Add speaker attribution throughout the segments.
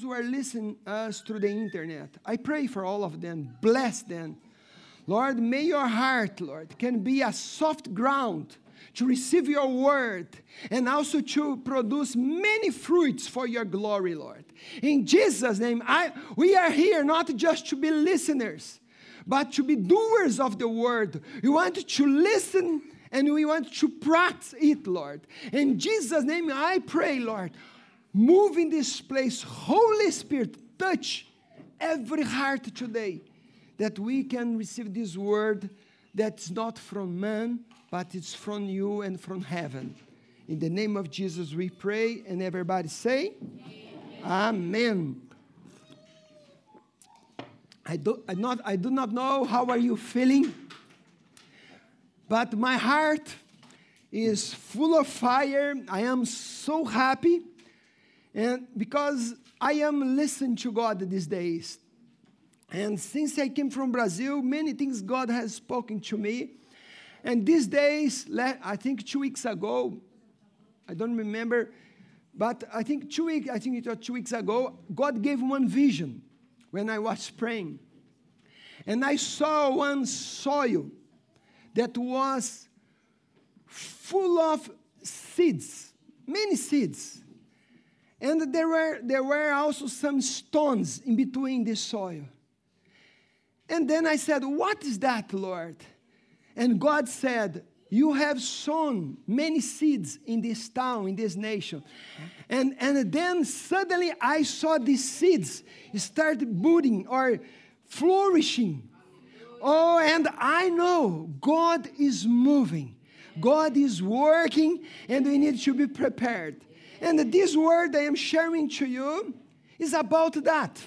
Speaker 1: those who are listening us through the internet. I pray for all of them. Bless them. Lord, may your heart, Lord, can be a soft ground to receive your word and also to produce many fruits for your glory, Lord. In Jesus' name, I, we are here not just to be listeners, but to be doers of the word. We want to listen and we want to practice it, Lord. In Jesus' name, I pray, Lord, move in this place. Holy Spirit, touch every heart today that we can receive this word that's not from man, but it's from you and from heaven. In the name of Jesus, we pray, and everybody say, Amen. Amen. I do, I, not, I do not know how are you feeling, but my heart is full of fire. I am so happy, and because I am listening to God these days. And since I came from Brazil, many things God has spoken to me. And these days, I think two weeks ago, I don't remember, but I think two weeks, I think it was two weeks ago, God gave me one vision when I was praying. And I saw one soil that was full of seeds, many seeds. And there were, there were also some stones in between the soil. And then I said, What is that, Lord? And God said, You have sown many seeds in this town, in this nation. And, and then suddenly I saw these seeds start budding or flourishing. Oh, and I know God is moving, God is working, and we need to be prepared. And this word I am sharing to you is about that.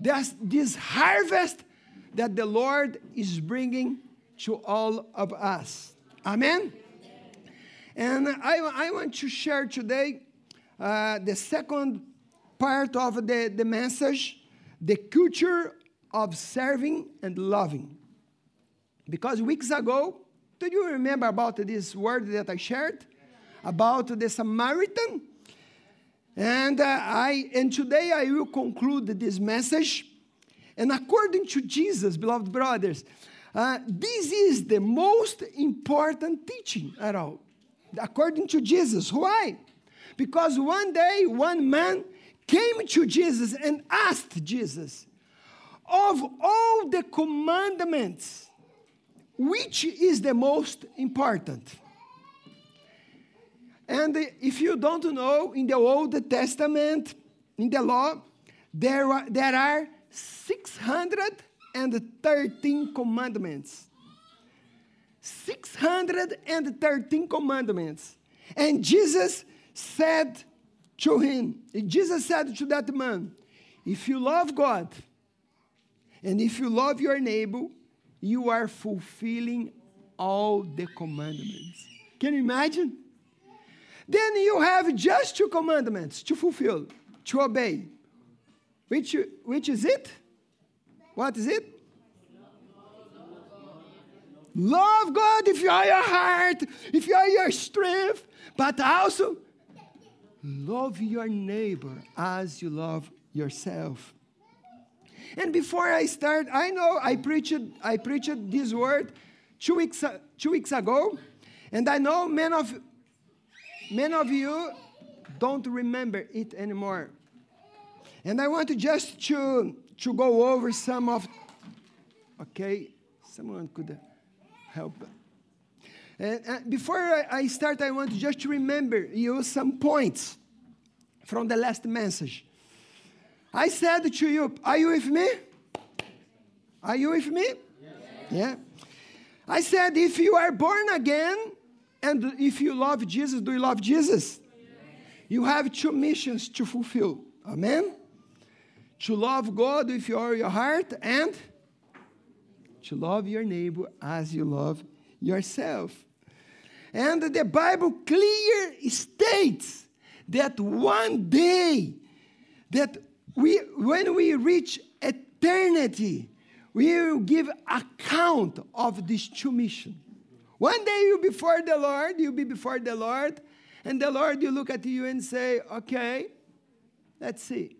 Speaker 1: This harvest that the Lord is bringing to all of us. Amen? And I, I want to share today uh, the second part of the, the message the culture of serving and loving. Because weeks ago, do you remember about this word that I shared? About the Samaritan? And uh, I and today I will conclude this message and according to Jesus, beloved brothers, uh, this is the most important teaching at all. According to Jesus. Why? Because one day, one man came to Jesus and asked Jesus, Of all the commandments, which is the most important? And if you don't know, in the Old Testament, in the law, there are, there are 613 commandments. 613 commandments. And Jesus said to him, Jesus said to that man, if you love God and if you love your neighbor, you are fulfilling all the commandments. Can you imagine? Then you have just two commandments to fulfill, to obey. Which, which is it? What is it? Love God if you are your heart, if you are your strength, but also love your neighbor as you love yourself. And before I start, I know I preached I preached this word two weeks two weeks ago, and I know many of many of you don't remember it anymore. And I want to just to, to go over some of, okay, someone could help. And, and before I start, I want to just to remember you some points from the last message. I said to you, are you with me? Are you with me? Yeah. I said, if you are born again and if you love Jesus, do you love Jesus? Yes. You have two missions to fulfill. Amen? to love God with your, your heart and to love your neighbor as you love yourself. And the Bible clear states that one day that we when we reach eternity, we will give account of this two mission. One day you'll be before the Lord, you'll be before the Lord, and the Lord will look at you and say, okay, let's see.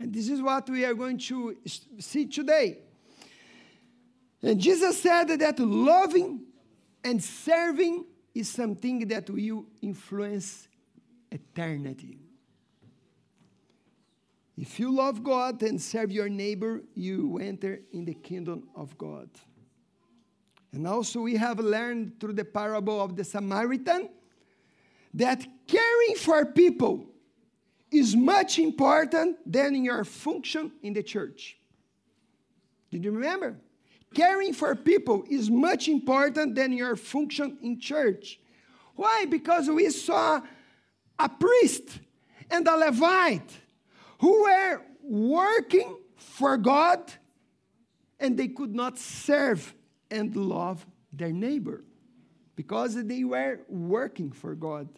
Speaker 1: And this is what we are going to see today. And Jesus said that loving and serving is something that will influence eternity. If you love God and serve your neighbor, you enter in the kingdom of God. And also, we have learned through the parable of the Samaritan that caring for people is much important than your function in the church. Did you remember? Caring for people is much important than your function in church. Why? Because we saw a priest and a Levite who were working for God and they could not serve and love their neighbor because they were working for God.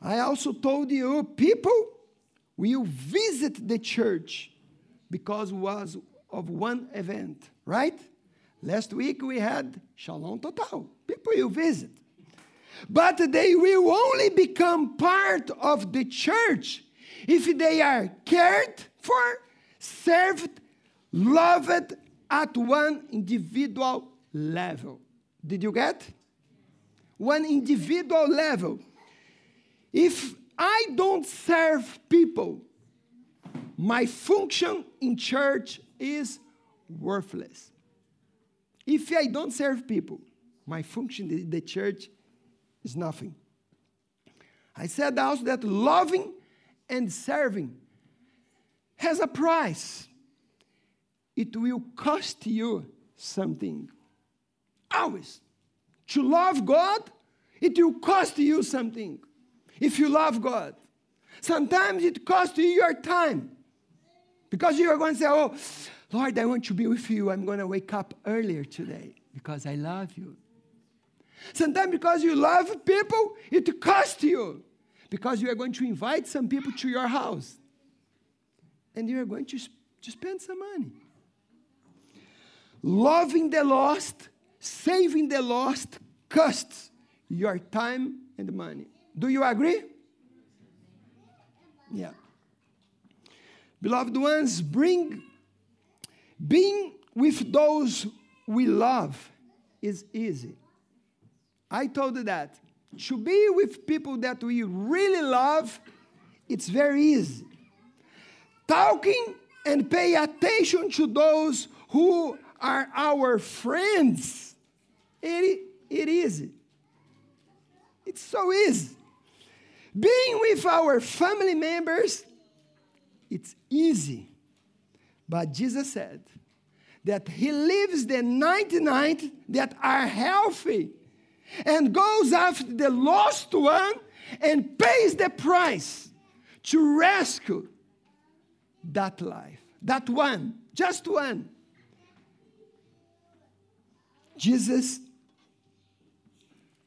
Speaker 1: I also told you people will visit the church because was of one event, right? Last week we had Shalom Total. People will visit. But they will only become part of the church if they are cared for, served, loved at one individual level. Did you get? One individual level. If I don't serve people, my function in church is worthless. If I don't serve people, my function in the church is nothing. I said also that loving and serving has a price. It will cost you something. Always. To love God, it will cost you something if you love God. Sometimes it costs you your time because you are going to say, Oh, Lord, I want to be with you. I'm going to wake up earlier today because I love you. Sometimes because you love people, it costs you because you are going to invite some people to your house and you are going to, to spend some money. Loving the lost, saving the lost costs your time and money. Do you agree? Yeah. Beloved ones, bring being with those we love is easy. I told you that. To be with people that we really love, it's very easy. Talking and pay attention to those who are our friends, it, it is. It's so easy. Being with our family members, it's easy. But Jesus said that He leaves the 99 that are healthy and goes after the lost one and pays the price to rescue that life, that one, just one. Jesus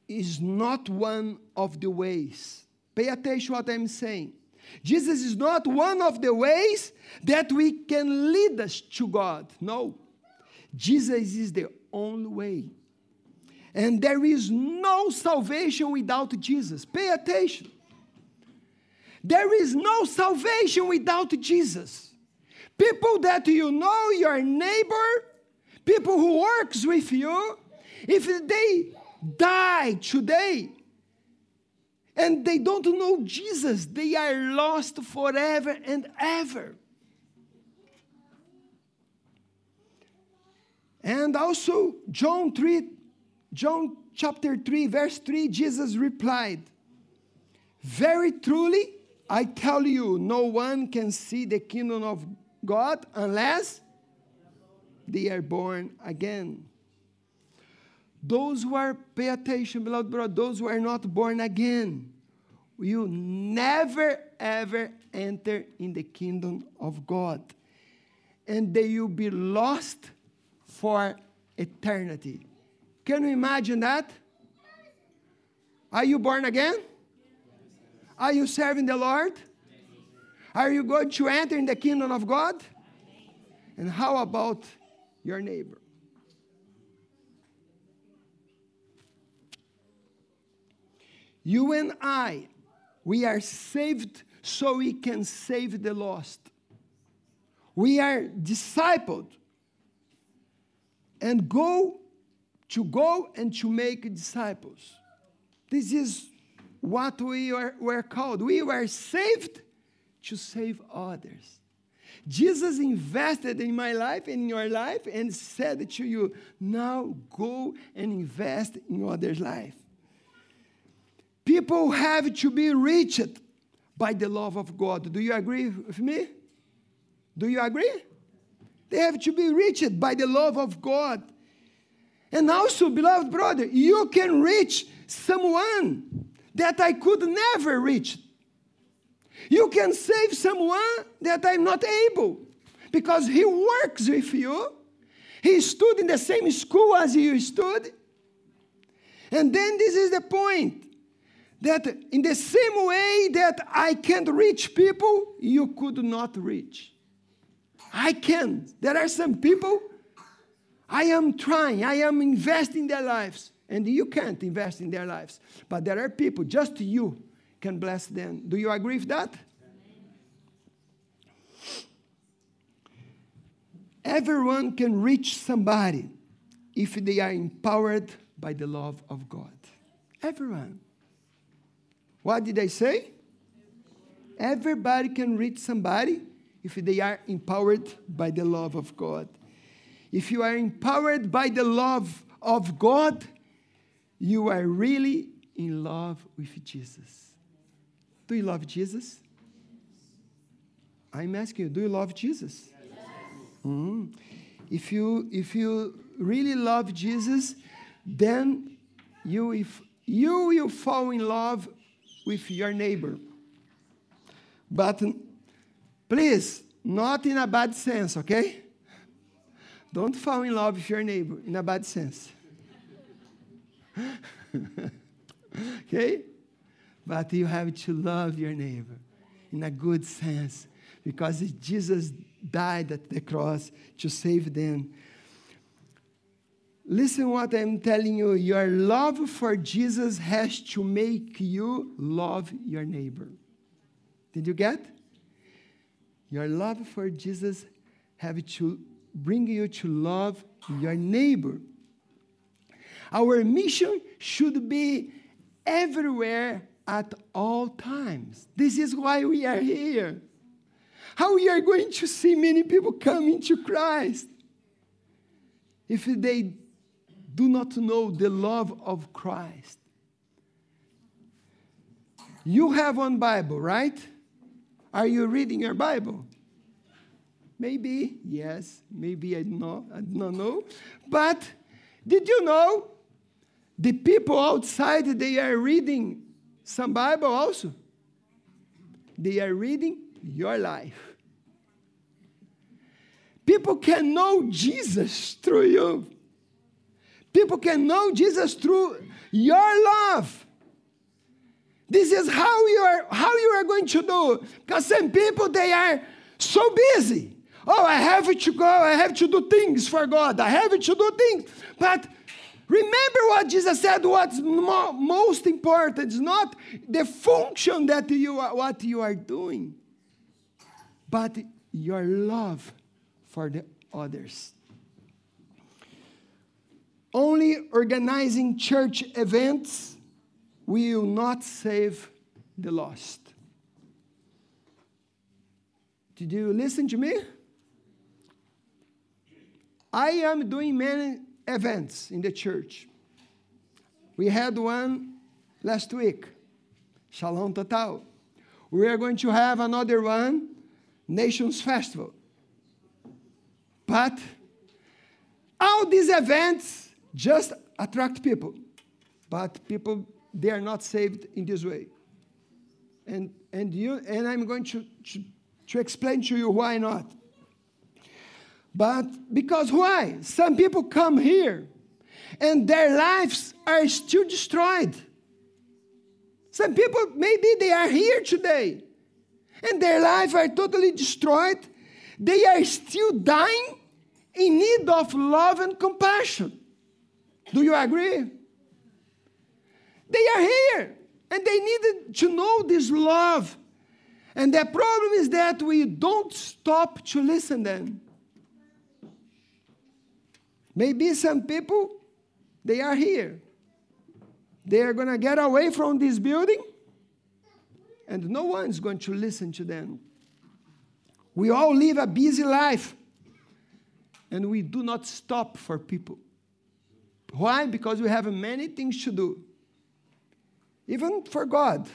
Speaker 1: is not one of the ways Pay attention what I'm saying. Jesus is not one of the ways that we can lead us to God. No. Jesus is the only way. And there is no salvation without Jesus. Pay attention. There is no salvation without Jesus. People that you know, your neighbor, people who works with you, if they die today, and they don't know Jesus, they are lost forever and ever. And also, John 3, John chapter 3, verse 3, Jesus replied, Very truly, I tell you, no one can see the kingdom of God unless they are born again. Those who are, pay attention, beloved brother, those who are not born again will never ever enter in the kingdom of God. And they will be lost for eternity. Can you imagine that? Are you born again? Are you serving the Lord? Are you going to enter in the kingdom of God? And how about your neighbor? You and I, we are saved so we can save the lost. We are discipled and go to go and to make disciples. This is what we were called. We were saved to save others. Jesus invested in my life and in your life and said to you, now go and invest in others' life. People have to be reached by the love of God. Do you agree with me? Do you agree? They have to be reached by the love of God. And also, beloved brother, you can reach someone that I could never reach. You can save someone that I'm not able because he works with you. He stood in the same school as you stood. And then this is the point that in the same way that I can't reach people, you could not reach. I can. There are some people I am trying, I am investing their lives, and you can't invest in their lives. But there are people, just you can bless them. Do you agree with that? Everyone can reach somebody if they are empowered by the love of God. Everyone. What did I say? Everybody can reach somebody if they are empowered by the love of God. If you are empowered by the love of God, you are really in love with Jesus. Do you love Jesus? I'm asking you, do you love Jesus? Mm-hmm. If, you, if you really love Jesus, then you, if, you will fall in love with your neighbor. But please, not in a bad sense, okay? Don't fall in love with your neighbor in a bad sense. okay? But you have to love your neighbor in a good sense because Jesus died at the cross to save them. Listen what I'm telling you. Your love for Jesus has to make you love your neighbor. Did you get? Your love for Jesus have to bring you to love your neighbor. Our mission should be everywhere at all times. This is why we are here. How we are going to see many people coming to Christ if they do not know the love of Christ. You have one Bible, right? Are you reading your Bible? Maybe, yes, maybe I know, I don't know. But did you know the people outside they are reading some Bible also? They are reading your life. People can know Jesus through you. People can know Jesus through your love. This is how you are how you are going to do. Because some people they are so busy. Oh, I have to go, I have to do things for God. I have to do things. But remember what Jesus said what's mo- most important is not the function that you are what you are doing, but your love for the others. Only organizing church events will not save the lost. Did you listen to me? I am doing many events in the church. We had one last week, Shalom Total. We are going to have another one, Nations Festival. But all these events just attract people. But people, they are not saved in this way. And, and, you, and I'm going to, to, to explain to you why not. But because why? Some people come here and their lives are still destroyed. Some people, maybe they are here today and their lives are totally destroyed. They are still dying in need of love and compassion. Do you agree? They are here and they needed to know this love And the problem is that we don't stop to listen then. Maybe some people, they are here. They are going to get away from this building, and no one is going to listen to them. We all live a busy life, and we do not stop for people. Why? Because we have many things to do, even for God.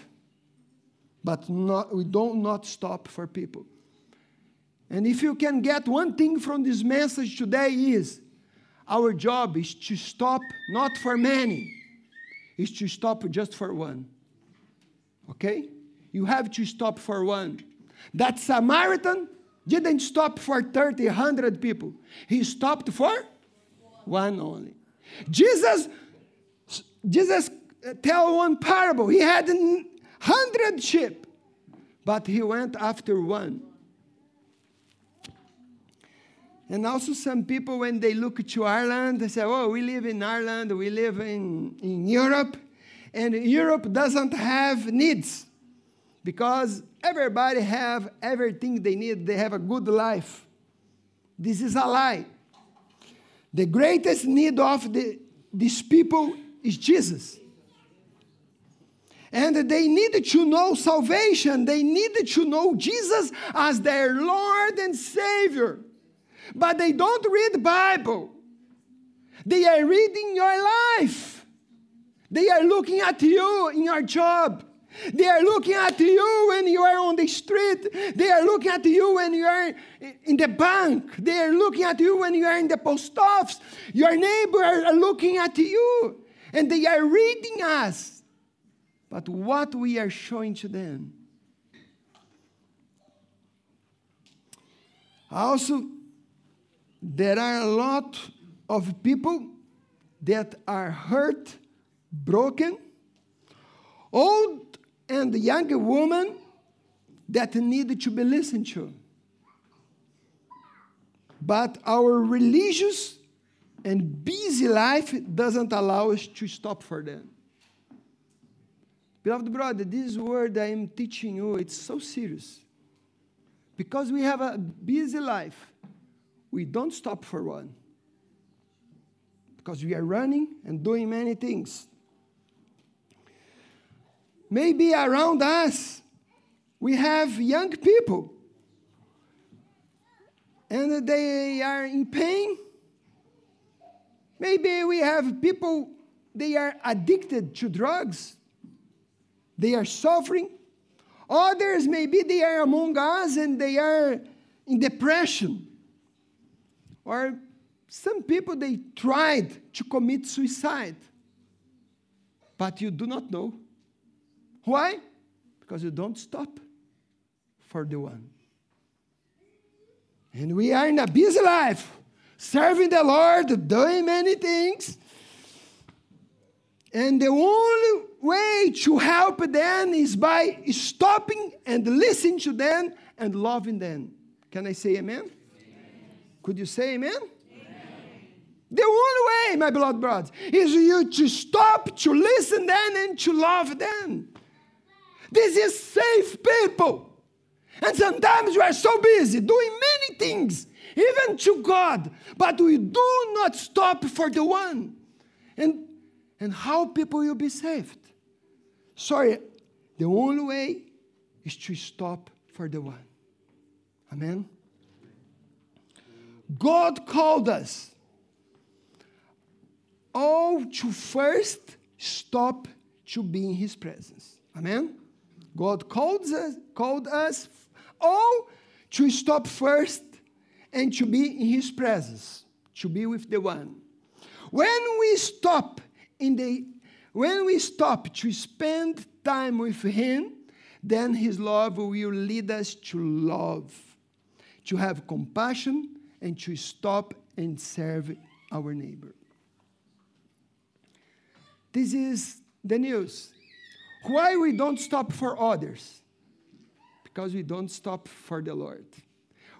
Speaker 1: But not, we don't not stop for people. And if you can get one thing from this message today is our job is to stop not for many, is to stop just for one. Okay? You have to stop for one. That Samaritan didn't stop for 30, 100 people. He stopped for one only. Jesus, Jesus tell one parable. He had 100 sheep, but he went after one. And also, some people, when they look to Ireland, they say, Oh, we live in Ireland, we live in, in Europe, and Europe doesn't have needs because everybody have everything they need. They have a good life. This is a lie. The greatest need of the, these people is Jesus. And they needed to know salvation. They needed to know Jesus as their Lord and Savior but they don't read Bible. They are reading your life. They are looking at you in your job. They are looking at you when you are on the street. They are looking at you when you are in the bank. They are looking at you when you are in the post office. Your neighbors are looking at you and they are reading us. But what we are showing to them. Also, there are a lot of people that are hurt, broken, old and young women that need to be listened to. But our religious and busy life doesn't allow us to stop for them. Beloved brother, this word I am teaching you, it's so serious. Because we have a busy life we don't stop for one because we are running and doing many things. Maybe around us, we have young people and they are in pain. Maybe we have people, they are addicted to drugs, they are suffering. Others, maybe they are among us and they are in depression. Or some people, they tried to commit suicide, but you do not know. Why? Because you don't stop for the one. And we are in a busy life, serving the Lord, doing many things. And the only way to help them is by stopping and listening to them and loving them. Can I say amen? Could you say amen? amen? The only way, my beloved brothers, is you to stop, to listen then, and to love them. This is safe people. And sometimes we are so busy doing many things, even to God, but we do not stop for the one. And, and how people will be saved? Sorry, the only way is to stop for the one. Amen. God called us all to first stop to be in His presence. Amen? God called us, called us all to stop first and to be in His presence, to be with the One. When we stop in the when we stop to spend time with Him, then His love will lead us to love, to have compassion, and to stop and serve our neighbor. This is the news. Why we don't stop for others? Because we don't stop for the Lord.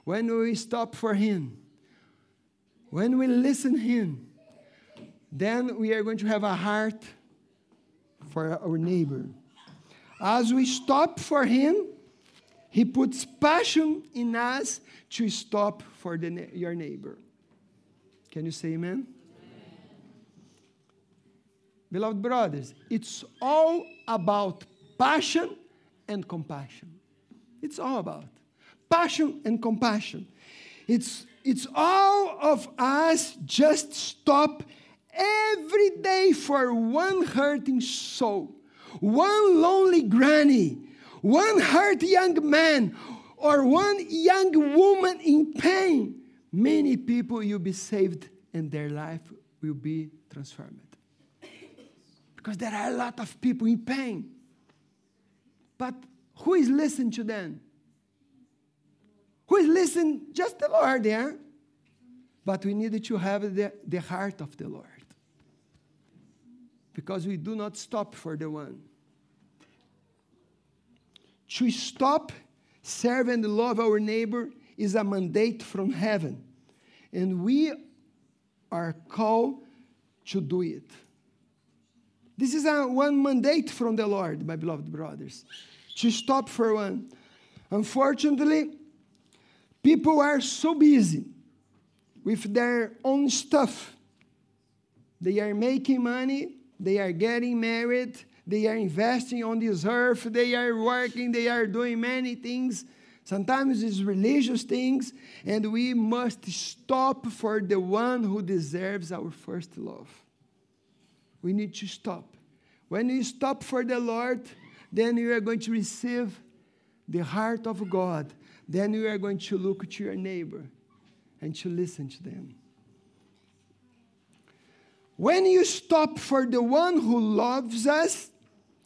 Speaker 1: When we stop for Him, when we listen Him, then we are going to have a heart for our neighbor. As we stop for Him, He puts passion in us to stop for the, your neighbor. Can you say amen? amen? Beloved brothers, it's all about passion and compassion. It's all about passion and compassion. It's, it's all of us just stop every day for one hurting soul, one lonely granny, one hurt young man, or one young woman in pain. Many people will be saved and their life will be transformed. Because there are a lot of people in pain. But who is listening to them? Who is listening? Just the Lord, yeah? But we need to have the, the heart of the Lord. Because we do not stop for the one. To stop, serve, and love our neighbor is a mandate from heaven. And we are called to do it. This is a one mandate from the Lord, my beloved brothers, to stop for one. Unfortunately, people are so busy with their own stuff. They are making money, they are getting married, they are investing on this earth, they are working, they are doing many things. Sometimes it's religious things, and we must stop for the one who deserves our first love. We need to stop. When you stop for the Lord, then you are going to receive the heart of God. Then you are going to look to your neighbor and to listen to them. When you stop for the one who loves us,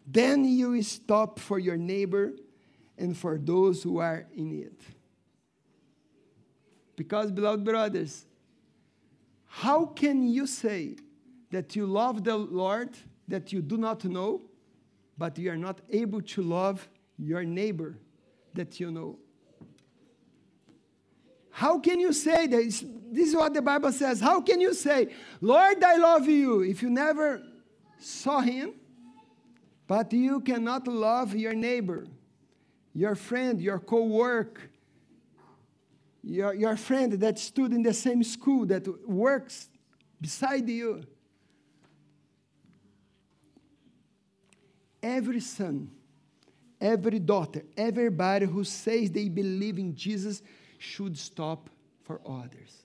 Speaker 1: then you stop for your neighbor and for those who are in it. Because, beloved brothers, how can you say that you love the Lord that you do not know, but you are not able to love your neighbor that you know? How can you say this? This is what the Bible says. How can you say, Lord, I love you, if you never saw him, but you cannot love your neighbor, your friend, your co worker, your, your friend that stood in the same school, that works beside you? Every son, every daughter, everybody who says they believe in Jesus should stop for others.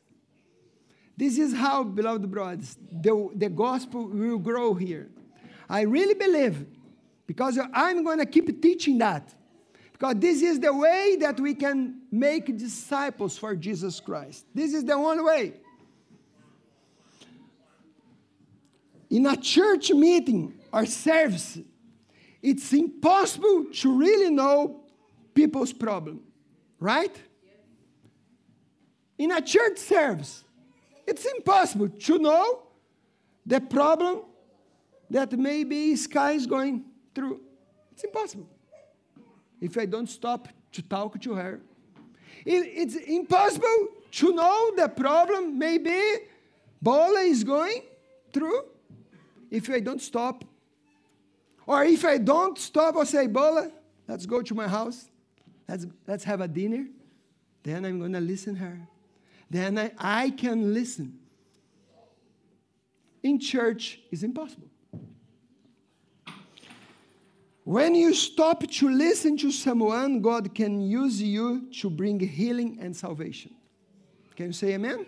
Speaker 1: This is how, beloved brothers, the, the gospel will grow here. I really believe, because I'm going to keep teaching that, because this is the way that we can make disciples for Jesus Christ. This is the only way. In a church meeting or service, it's impossible to really know people's problem, right? in a church service. It's impossible to know the problem that maybe Sky is going through. It's impossible. If I don't stop to talk to her, it's impossible to know the problem maybe Bola is going through if I don't stop. Or if I don't stop or say, Bola, let's go to my house, let's, let's have a dinner, then I'm going to listen her then I, I can listen. In church is impossible. When you stop to listen to someone, God can use you to bring healing and salvation. Can you say amen? amen?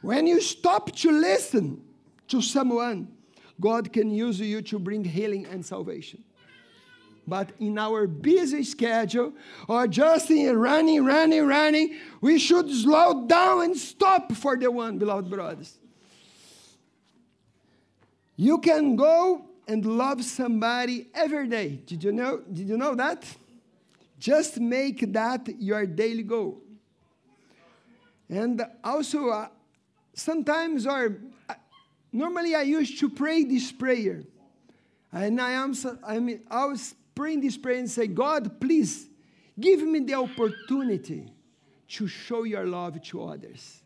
Speaker 1: When you stop to listen to someone, God can use you to bring healing and salvation. But in our busy schedule, or just in running, running, running, we should slow down and stop for the one, beloved brothers. You can go and love somebody every day. Did you know? Did you know that? Just make that your daily goal. And also, uh, sometimes, or uh, normally, I used to pray this prayer, and I am. I mean, I was praying this prayer and say, God, please give me the opportunity to show your love to others.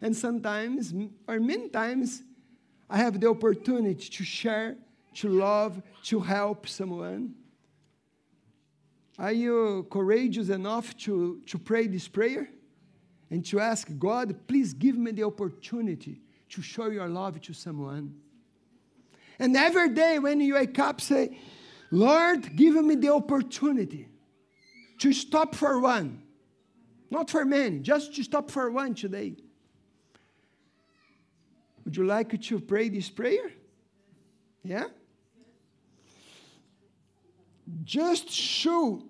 Speaker 1: And sometimes, or many times, I have the opportunity to share, to love, to help someone, Are you courageous enough to, to pray this prayer and to ask God, please give me the opportunity to show your love to someone? And every day when you wake up, say, Lord, give me the opportunity to stop for one. Not for many, just to stop for one today. Would you like to pray this prayer? Yeah? Just show,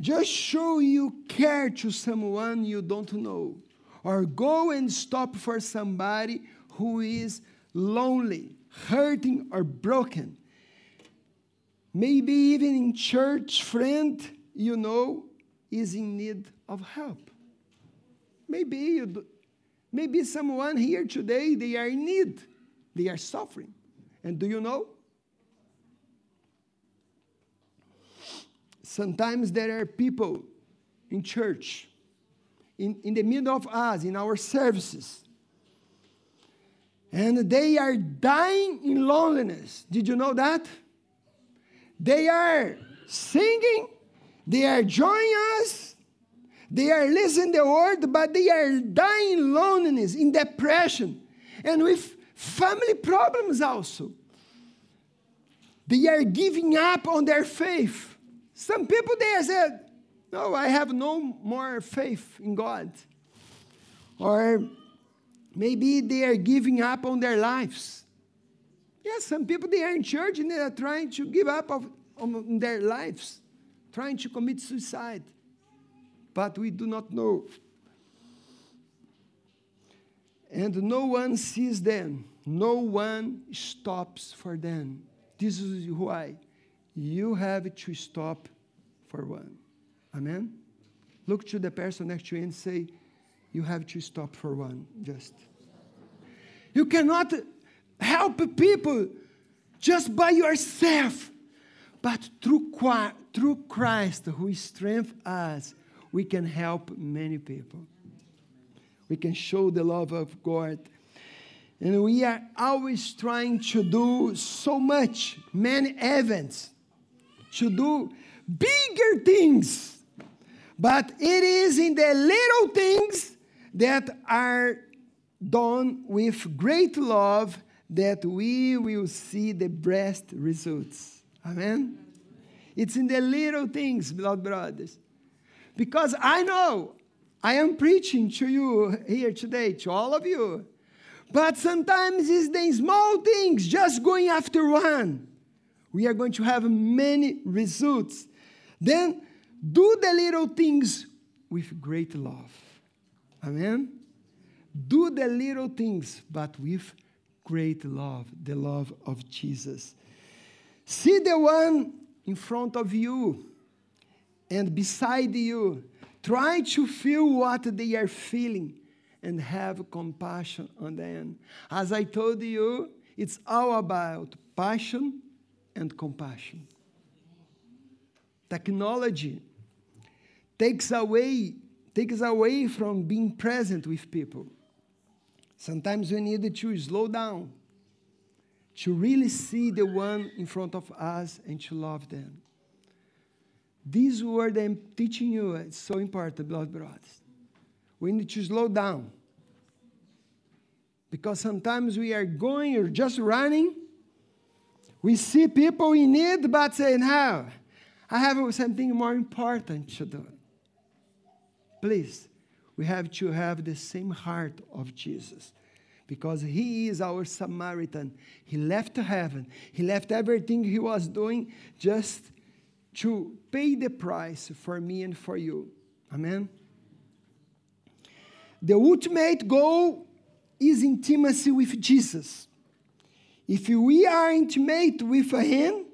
Speaker 1: just show you care to someone you don't know. Or go and stop for somebody who is lonely, hurting, or broken. Maybe even in church, friend you know is in need of help. Maybe you do, maybe someone here today they are in need. They are suffering. And do you know? Sometimes there are people in church, in, in the middle of us, in our services, and they are dying in loneliness. Did you know that? They are singing, they are joining us, they are listening the word, but they are dying in loneliness, in depression, and with family problems also. They are giving up on their faith. Some people there said, No, I have no more faith in God. Or maybe they are giving up on their lives. Yes, some people they are in church and they are trying to give up of, on their lives, trying to commit suicide. But we do not know. And no one sees them, no one stops for them. This is why you have to stop for one. Amen? Look to the person next to you and say, You have to stop for one, just. You cannot help people just by yourself, but through, through Christ who strengthens us, we can help many people. We can show the love of God. And we are always trying to do so much, many events to do bigger things. But it is in the little things that are done with great love that we will see the best results. Amen? It's in the little things, beloved brothers. Because I know I am preaching to you here today, to all of you. But sometimes it's the small things, just going after one we are going to have many results. Then do the little things with great love. Amen? Do the little things, but with great love, the love of Jesus. See the one in front of you and beside you. Try to feel what they are feeling and have compassion on them. As I told you, it's all about passion and compassion. Technology takes away, takes away from being present with people. Sometimes we need to slow down to really see the one in front of us and to love them. This word I'm teaching you is so important, beloved brothers. We need to slow down. Because sometimes we are going or just running we see people in need, but say, no, I have something more important to do. Please, we have to have the same heart of Jesus because he is our Samaritan. He left heaven, he left everything he was doing just to pay the price for me and for you. Amen. The ultimate goal is intimacy with Jesus. If we are intimate with Him,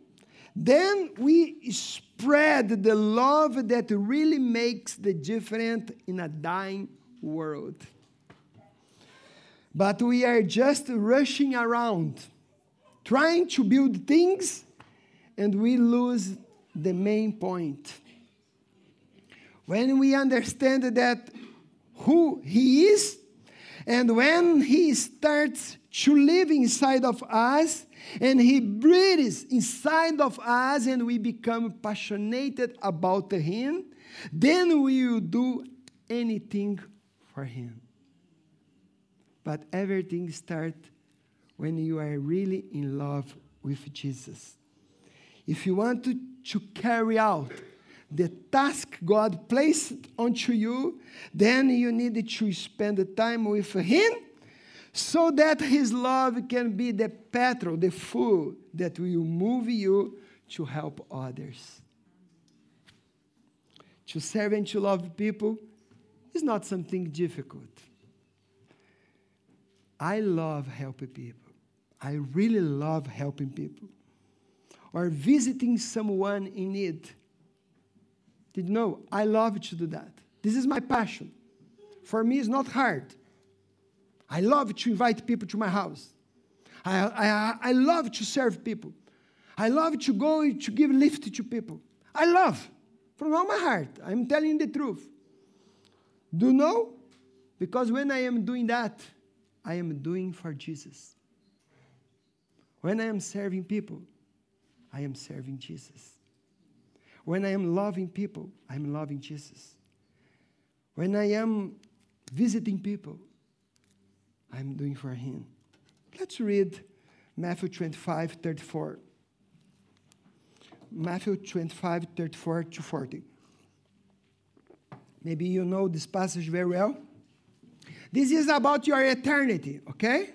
Speaker 1: then we spread the love that really makes the difference in a dying world. But we are just rushing around, trying to build things, and we lose the main point. When we understand that who He is And when He starts to live inside of us, and He breathes inside of us, and we become passionate about Him, then we will do anything for Him. But everything starts when you are really in love with Jesus. If you want to, to carry out the task God placed onto you, then you need to spend the time with Him so that His love can be the petrol, the fuel that will move you to help others. To serve and to love people is not something difficult. I love helping people. I really love helping people. Or visiting someone in need. Did you know? I love to do that. This is my passion. For me, it's not hard. I love to invite people to my house. I, I, I love to serve people. I love to go to give lift to people. I love from all my heart. I'm telling the truth. Do you know? Because when I am doing that, I am doing for Jesus. When I am serving people, I am serving Jesus. When I am loving people, I am loving Jesus. When I am visiting people, I'm doing for Him. Let's read Matthew 25, 34. Matthew 25, 34 to 40. Maybe you know this passage very well. This is about your eternity, okay?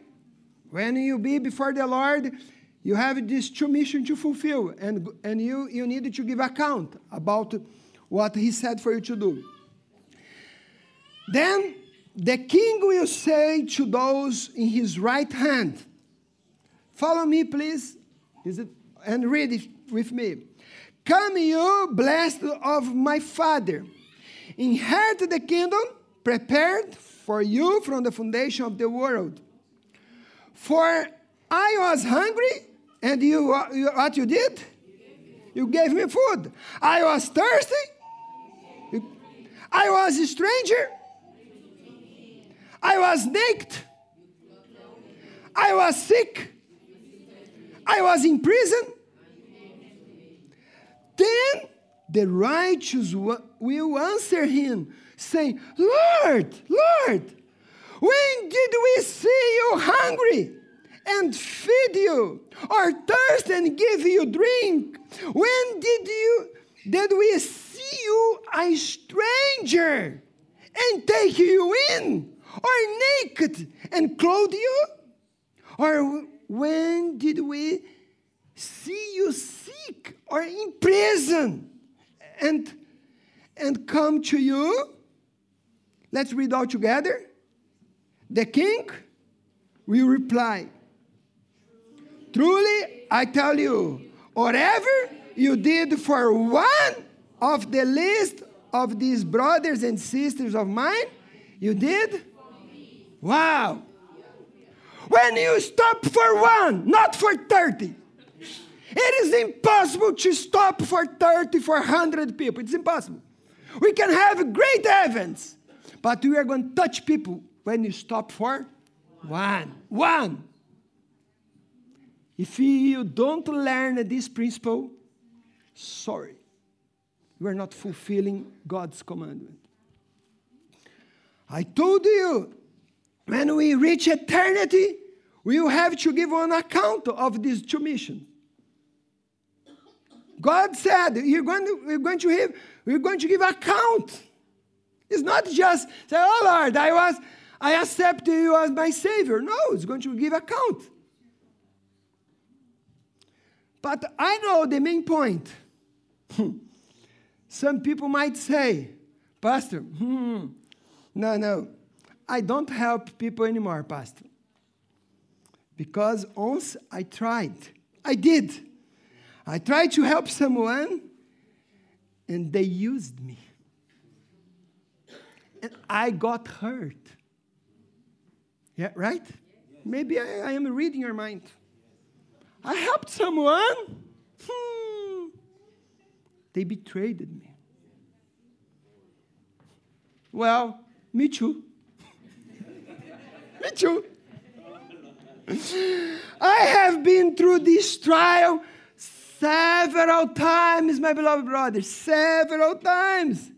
Speaker 1: When you be before the Lord, you have this two mission to fulfill, and, and you, you need to give account about what He said for you to do. Then the king will say to those in his right hand, Follow me, please. It? And read it with me. Come, you blessed of my Father, inherit the kingdom prepared for you from the foundation of the world. For I was hungry, and uh, you, what you did? You gave me food. I was thirsty. I was a stranger. I was naked. I was sick. I was in prison. Then the righteous will answer him saying, Lord, Lord, when did we see you hungry and feed you, or thirst and give you drink? When did you did we see you a stranger and take you in, or naked and clothe you? Or when did we see you sick or in prison and and come to you? Let's read all together. The king will reply, Truly, I tell you, whatever you did for one of the least of these brothers and sisters of mine, you did? Wow. When you stop for one, not for 30. It is impossible to stop for 30, for 100 people. It's impossible. We can have great events, but we are going to touch people when you stop for one. One. If you don't learn this principle, sorry, you are not fulfilling God's commandment. I told you, when we reach eternity, we will have to give an account of these two missions. God said, you're going to, we're going to give, we're going to give account. It's not just say, oh Lord, I was, I accept you as my Savior. No, it's going to give account. But I know the main point. Some people might say, Pastor, hmm, no, no, I don't help people anymore, Pastor. Because once I tried, I did. I tried to help someone and they used me. And I got hurt. Yeah, right? Maybe I, I am reading your mind. I helped someone. Hmm. They betrayed me. Well, me too. Me too. I have been through this trial several times, my beloved brother, several times.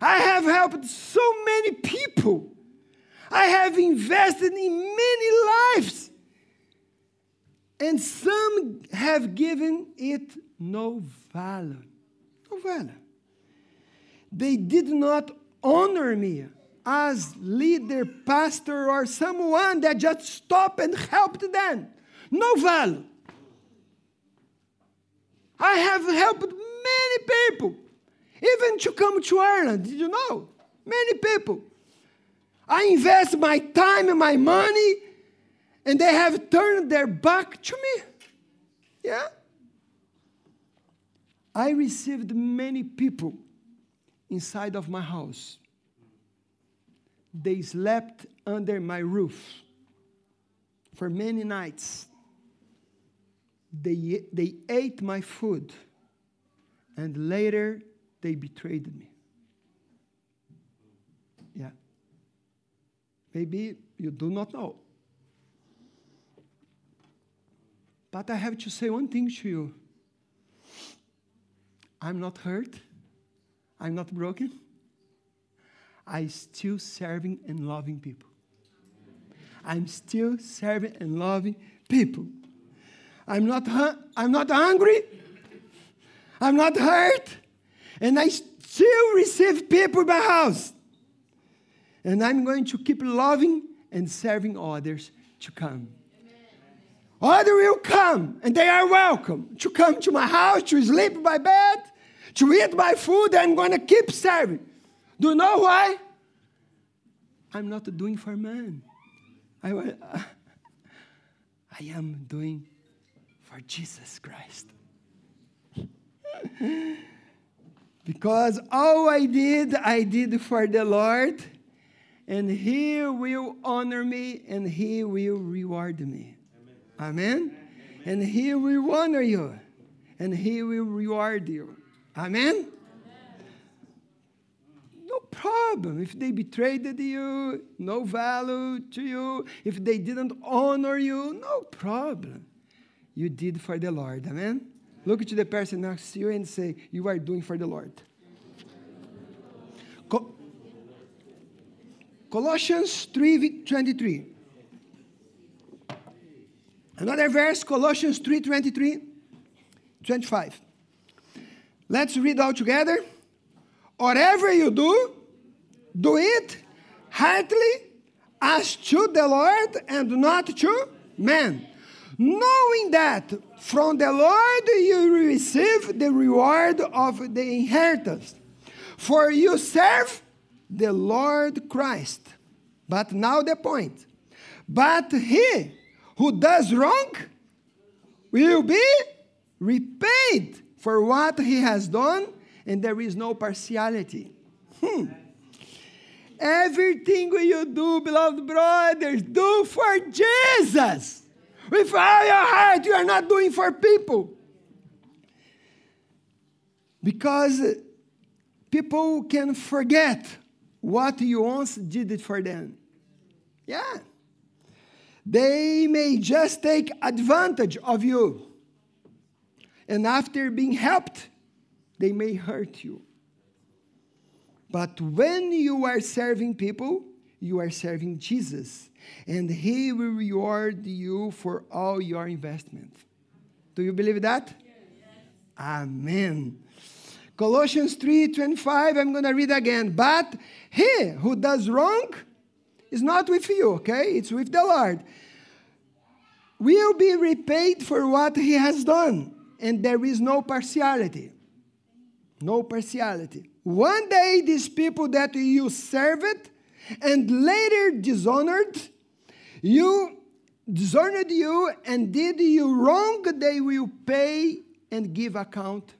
Speaker 1: I have helped so many people. I have invested in many lives. And some have given it no value. No value. They did not honor me as leader, pastor, or someone that just stopped and helped them. No value. I have helped many people, even to come to Ireland. Did you know? Many people. I invest my time and my money, and they have turned their back to me. Yeah? I received many people inside of my house. They slept under my roof for many nights. They, they ate my food, and later they betrayed me. Yeah. Maybe you do not know. But I have to say one thing to you I'm not hurt, I'm not broken. I'm still serving and loving people. I'm still serving and loving people. I'm not, I'm not hungry. I'm not hurt. And I still receive people in my house. And I'm going to keep loving and serving others to come. Others will come, and they are welcome to come to my house, to sleep in my bed, to eat my food. I'm going to keep serving. Do you know why? I'm not doing for man. I, I am doing for Jesus Christ. because all I did, I did for the Lord, and He will honor me and He will reward me. Amen? And He will honor you and He will reward you. Amen? No problem. If they betrayed you, no value to you. If they didn't honor you, no problem you did for the Lord. Amen? Look to the person next to you and say, You are doing for the Lord. Co- Colossians 3 23. Another verse, Colossians 3 23, 25. Let's read all together. Whatever you do, do it heartily as to the Lord and not to men knowing that from the Lord you receive the reward of the inheritance. For you serve the Lord Christ. But now the point. But he who does wrong will be repaid for what he has done, and there is no partiality. Hmm. Everything you do, beloved brothers, do for Jesus. With all your heart, you are not doing for people. Because people can forget what you once did for them. Yeah. They may just take advantage of you. And after being helped, they may hurt you. But when you are serving people, you are serving Jesus and he will reward you for all your investment. Do you believe that? Yes. Amen. Colossians 3:25 I'm going to read again. But he who does wrong is not with you, okay? It's with the Lord. Will be repaid for what he has done, and there is no partiality. No partiality. One day these people that you served and later dishonored you dishonored you and did you wrong, they will pay and give account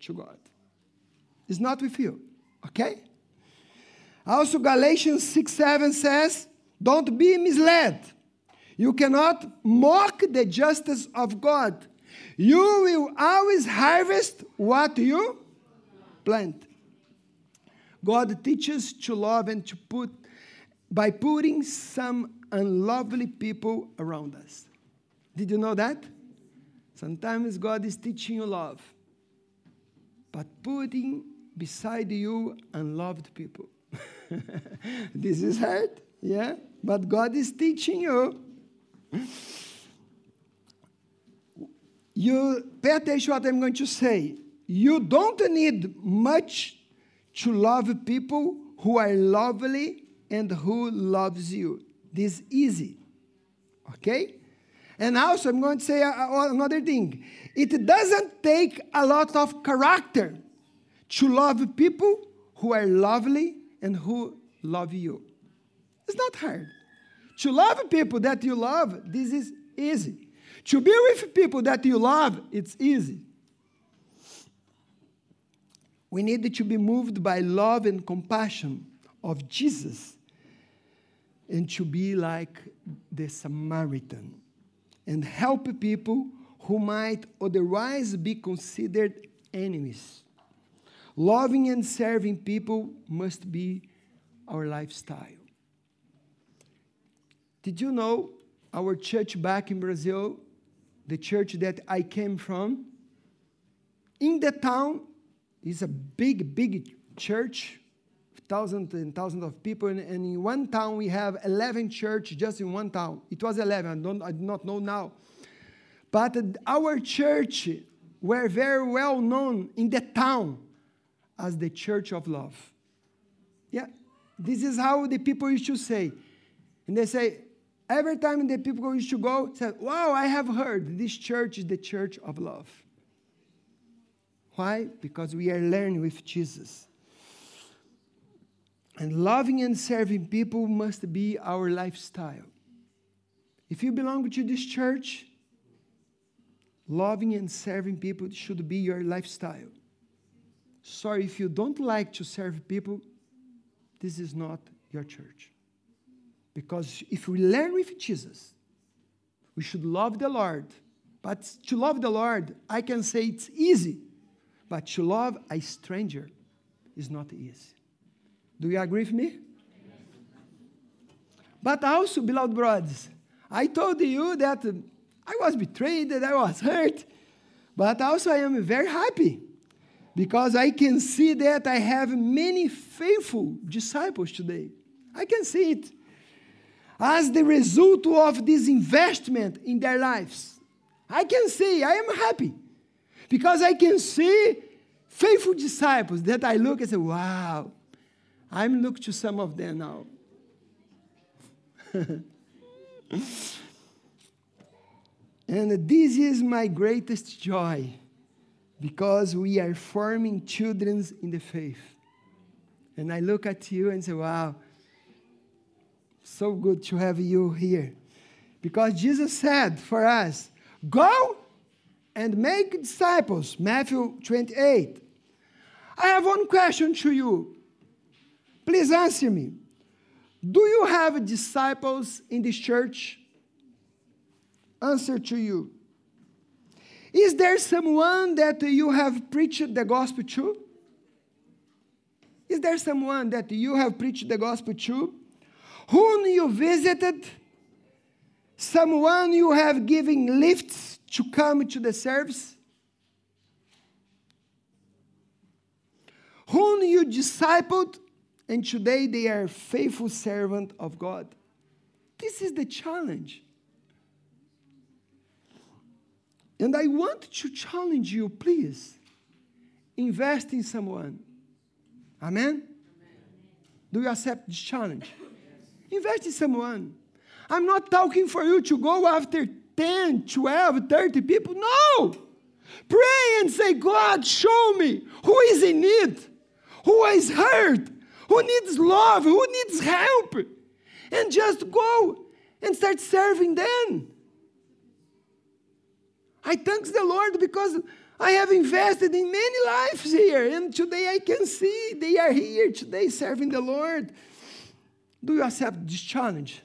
Speaker 1: to God. It's not with you, okay? Also, Galatians 6 7 says, Don't be misled. You cannot mock the justice of God. You will always harvest what you plant. God teaches to love and to put by putting some unlovely people around us. Did you know that? Sometimes God is teaching you love, but putting beside you unloved people. this is hard, yeah? But God is teaching you. You pay attention what I'm going to say. You don't need much to love people who are lovely and who loves you. This is easy. Okay? And also, I'm going to say another thing. It doesn't take a lot of character to love people who are lovely and who love you. It's not hard. To love people that you love, this is easy. To be with people that you love, it's easy. We need to be moved by love and compassion of Jesus and to be like the Samaritan and help people who might otherwise be considered enemies. Loving and serving people must be our lifestyle. Did you know our church back in Brazil, the church that I came from, in the town is a big, big church, thousands and thousands of people. And, in one town, we have 11 churches just in one town. It was 11, I, don't, I do not know now. But our church were very well known in the town as the church of love. Yeah, this is how the people used to say. And they say, every time the people used to go, said, Wow, I have heard this church is the church of love. Why? Because we are learning with Jesus. And loving and serving people must be our lifestyle. If you belong to this church, loving and serving people should be your lifestyle. Sorry, if you don't like to serve people, this is not your church. Because if we learn with Jesus, we should love the Lord. But to love the Lord, I can say it's easy. But to love a stranger is not easy. Do you agree with me? But also, beloved brothers, I told you that I was betrayed, that I was hurt, but also I am very happy because I can see that I have many faithful disciples today. I can see it as the result of this investment in their lives. I can see, I am happy because I can see faithful disciples that I look and say, wow, I'm looking to some of them now. and this is my greatest joy because we are forming children in the faith. And I look at you and say, wow, so good to have you here. Because Jesus said for us, go and make disciples. Matthew 28. I have one question to you. Please answer me. Do you have disciples in this church? Answer to you. Is there someone that you have preached the gospel to? Is there someone that you have preached the gospel to? Whom you visited? Someone you have given lifts to come to the service? Whom you discipled and today they are faithful servant of God? This is the challenge. And I want to challenge you, please, invest in someone. Amen? Do you accept this challenge? Yes. Invest in someone. I'm not talking for you to go after 10, 12, 30 people. No! Pray and say, God, show me who is in need, who is hurt, who needs love, who needs help. And just go and start serving them. I thank the Lord because I have invested in many lives here, and today I can see they are here today serving the Lord. Do you accept this challenge?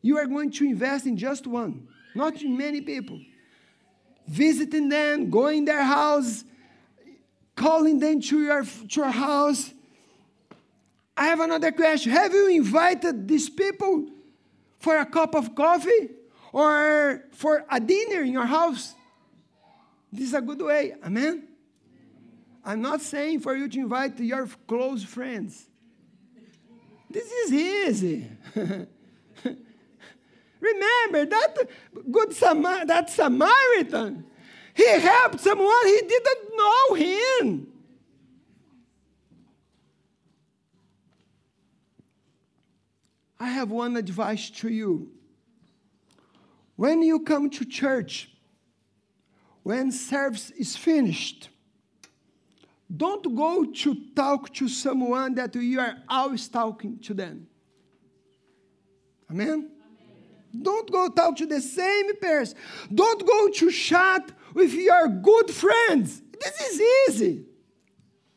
Speaker 1: You are going to invest in just one, not in many people. Visiting them, going their house, calling them to your, to your house. I have another question. Have you invited these people for a cup of coffee or for a dinner in your house. This is a good way. Amen? I'm not saying for you to invite your close friends. This is easy. Remember that good Samar- that Samaritan, he helped someone he didn't know him. I have one advice to you. When you come to church, when service is finished, don't go to talk to someone that you are always talking to them. Amen? Amen? Don't go talk to the same person. Don't go to chat with your good friends. This is easy.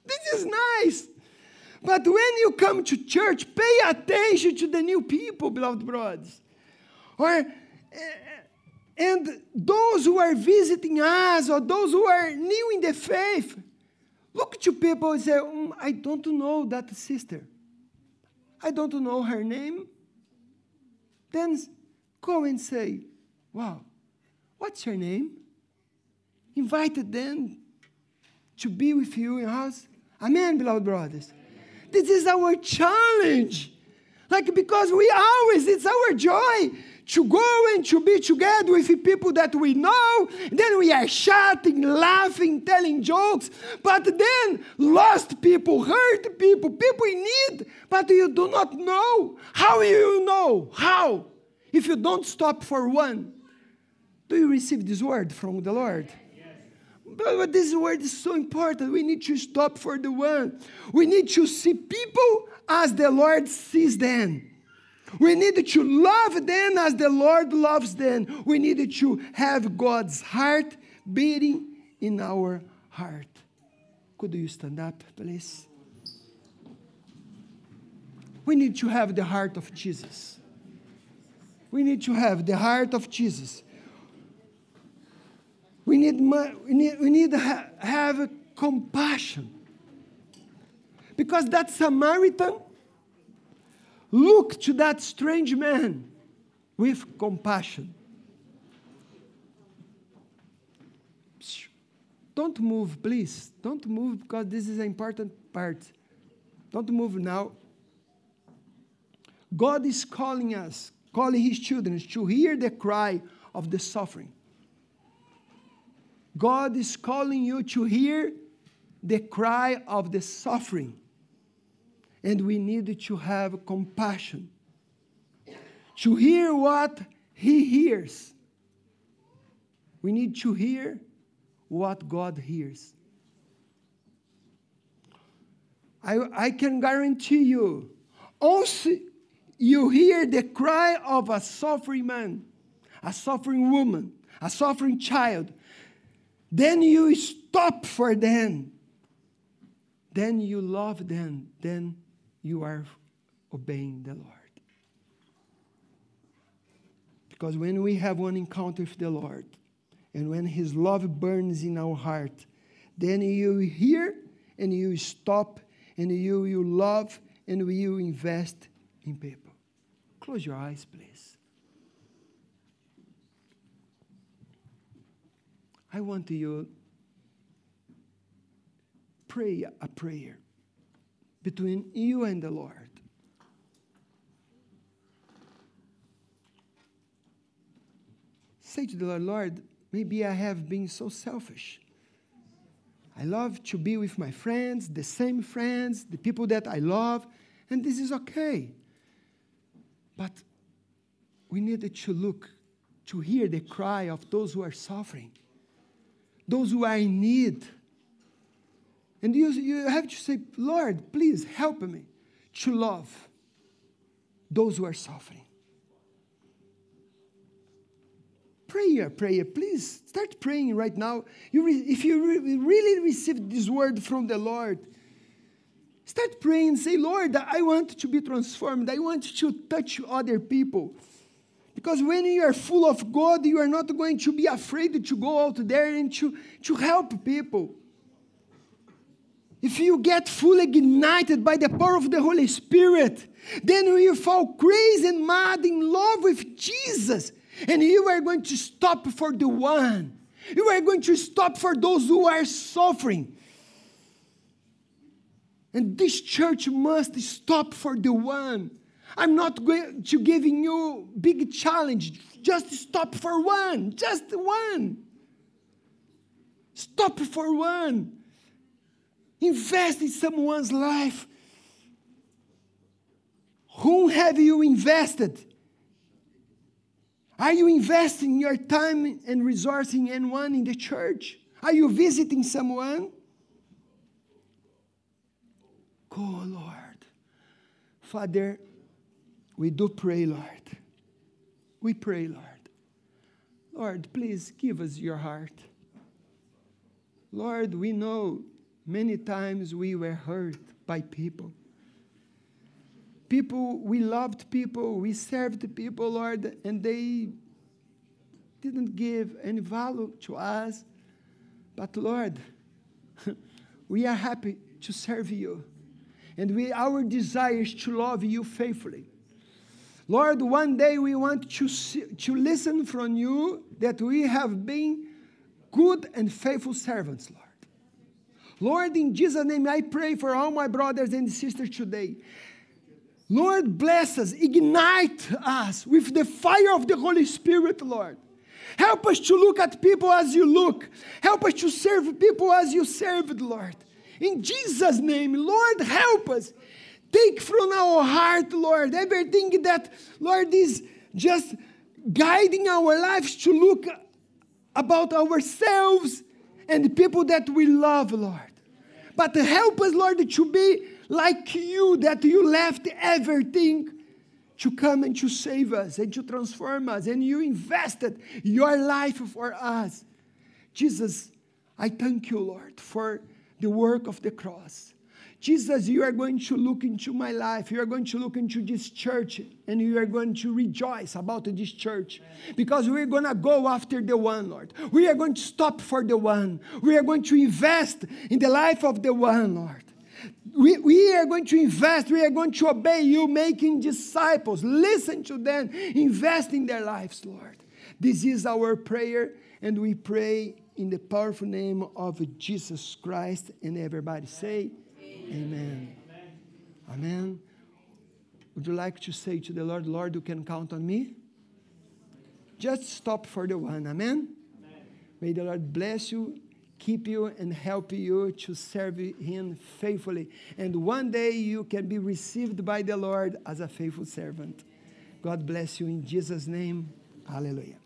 Speaker 1: This is nice. But when you come to church, pay attention to the new people, beloved brothers. Or, eh, and those who are visiting us, or those who are new in the faith, look to people and say, mm, I don't know that sister. I don't know her name. Then go and say, Wow, what's her name? Invite them to be with you in us. Amen, beloved brothers. This is our challenge. Like, because we always, it's our joy to go and to be together with people that we know. Then we are shouting, laughing, telling jokes. But then lost people, hurt people, people in need, but you do not know. How you know? How? If you don't stop for one. Do you receive this word from the Lord? But this word is so important. We need to stop for the one. We need to see people as the Lord sees them. We need to love them as the Lord loves them. We need to have God's heart beating in our heart. Could you stand up, please? We need to have the heart of Jesus. We need to have the heart of Jesus. We need, we need, we need to ha- have compassion. Because that Samaritan looked to that strange man with compassion. Don't move, please. Don't move because this is an important part. Don't move now. God is calling us, calling His children to hear the cry of the suffering. God is calling you to hear the cry of the suffering. And we need to have compassion, to hear what He hears. We need to hear what God hears. I, I can guarantee you, once you hear the cry of a suffering man, a suffering woman, a suffering child, then you stop for them. Then you love them. Then you are obeying the Lord. Because when we have one encounter with the Lord, and when His love burns in our heart, then you hear and you stop and you, you love and you invest in people. Close your eyes, please. I want you pray a prayer between you and the Lord. Say to the Lord, Lord, maybe I have been so selfish. I love to be with my friends, the same friends, the people that I love, and this is okay. But we needed to look, to hear the cry of those who are suffering, those who are in need. And you, you have to say, Lord, please help me to love those who are suffering. Prayer, prayer. Please start praying right now. You re, if you re, really receive this word from the Lord, start praying say, Lord, I want to be transformed. I want to touch other people. Because when you are full of God, you are not going to be afraid to go out there and to, to help people. If you get fully ignited by the power of the Holy Spirit, then you fall crazy and mad in love with Jesus. And you are going to stop for the one. You are going to stop for those who are suffering. And this church must stop for the one. I'm not going to giving you big challenge. Just stop for one. Just one. Stop for one. Invest in someone's life. Whom have you invested? Are you investing your time and resources in anyone in the church? Are you visiting someone? Go, Lord. Father, we do pray, Lord. We pray, Lord. Lord, please give us your heart. Lord, we know many times we were hurt by people. People, we loved people, we served people, Lord, and they didn't give any value to us. But Lord, we are happy to serve you. And we, our desire is to love you faithfully. Lord, one day we want to, see, to listen from you that we have been good and faithful servants, Lord. Lord, in Jesus' name, I pray for all my brothers and sisters today. Lord, bless us, ignite us with the fire of the Holy Spirit, Lord. Help us to look at people as you look. Help us to serve people as you served, Lord. In Jesus' name, Lord, help us. Take from our heart, Lord, everything that, Lord, is just guiding our lives to look about ourselves and the people that we love, Lord. But help us, Lord, to be like you, that you left everything to come and to save us and to transform us, and you invested your life for us. Jesus, I thank you, Lord, for the work of the cross. Jesus, you are going to look into my life. You are going to look into this church and you are going to rejoice about this church because we're going to go after the one, Lord. We are going to stop for the one. We are going to invest in the life of the one, Lord. We, we are going to invest, we are going to obey you, making disciples. Listen to them, invest in their lives, Lord. This is our prayer, and we pray in the powerful name of Jesus Christ. And everybody say, Amen. Amen. Would you like to say to the Lord, Lord, you can count on me? Just stop for the one. Amen. May the Lord bless you, keep you, and help you to serve Him faithfully. And one day you can be received by the Lord as a faithful servant. God bless you in Jesus' name. Hallelujah.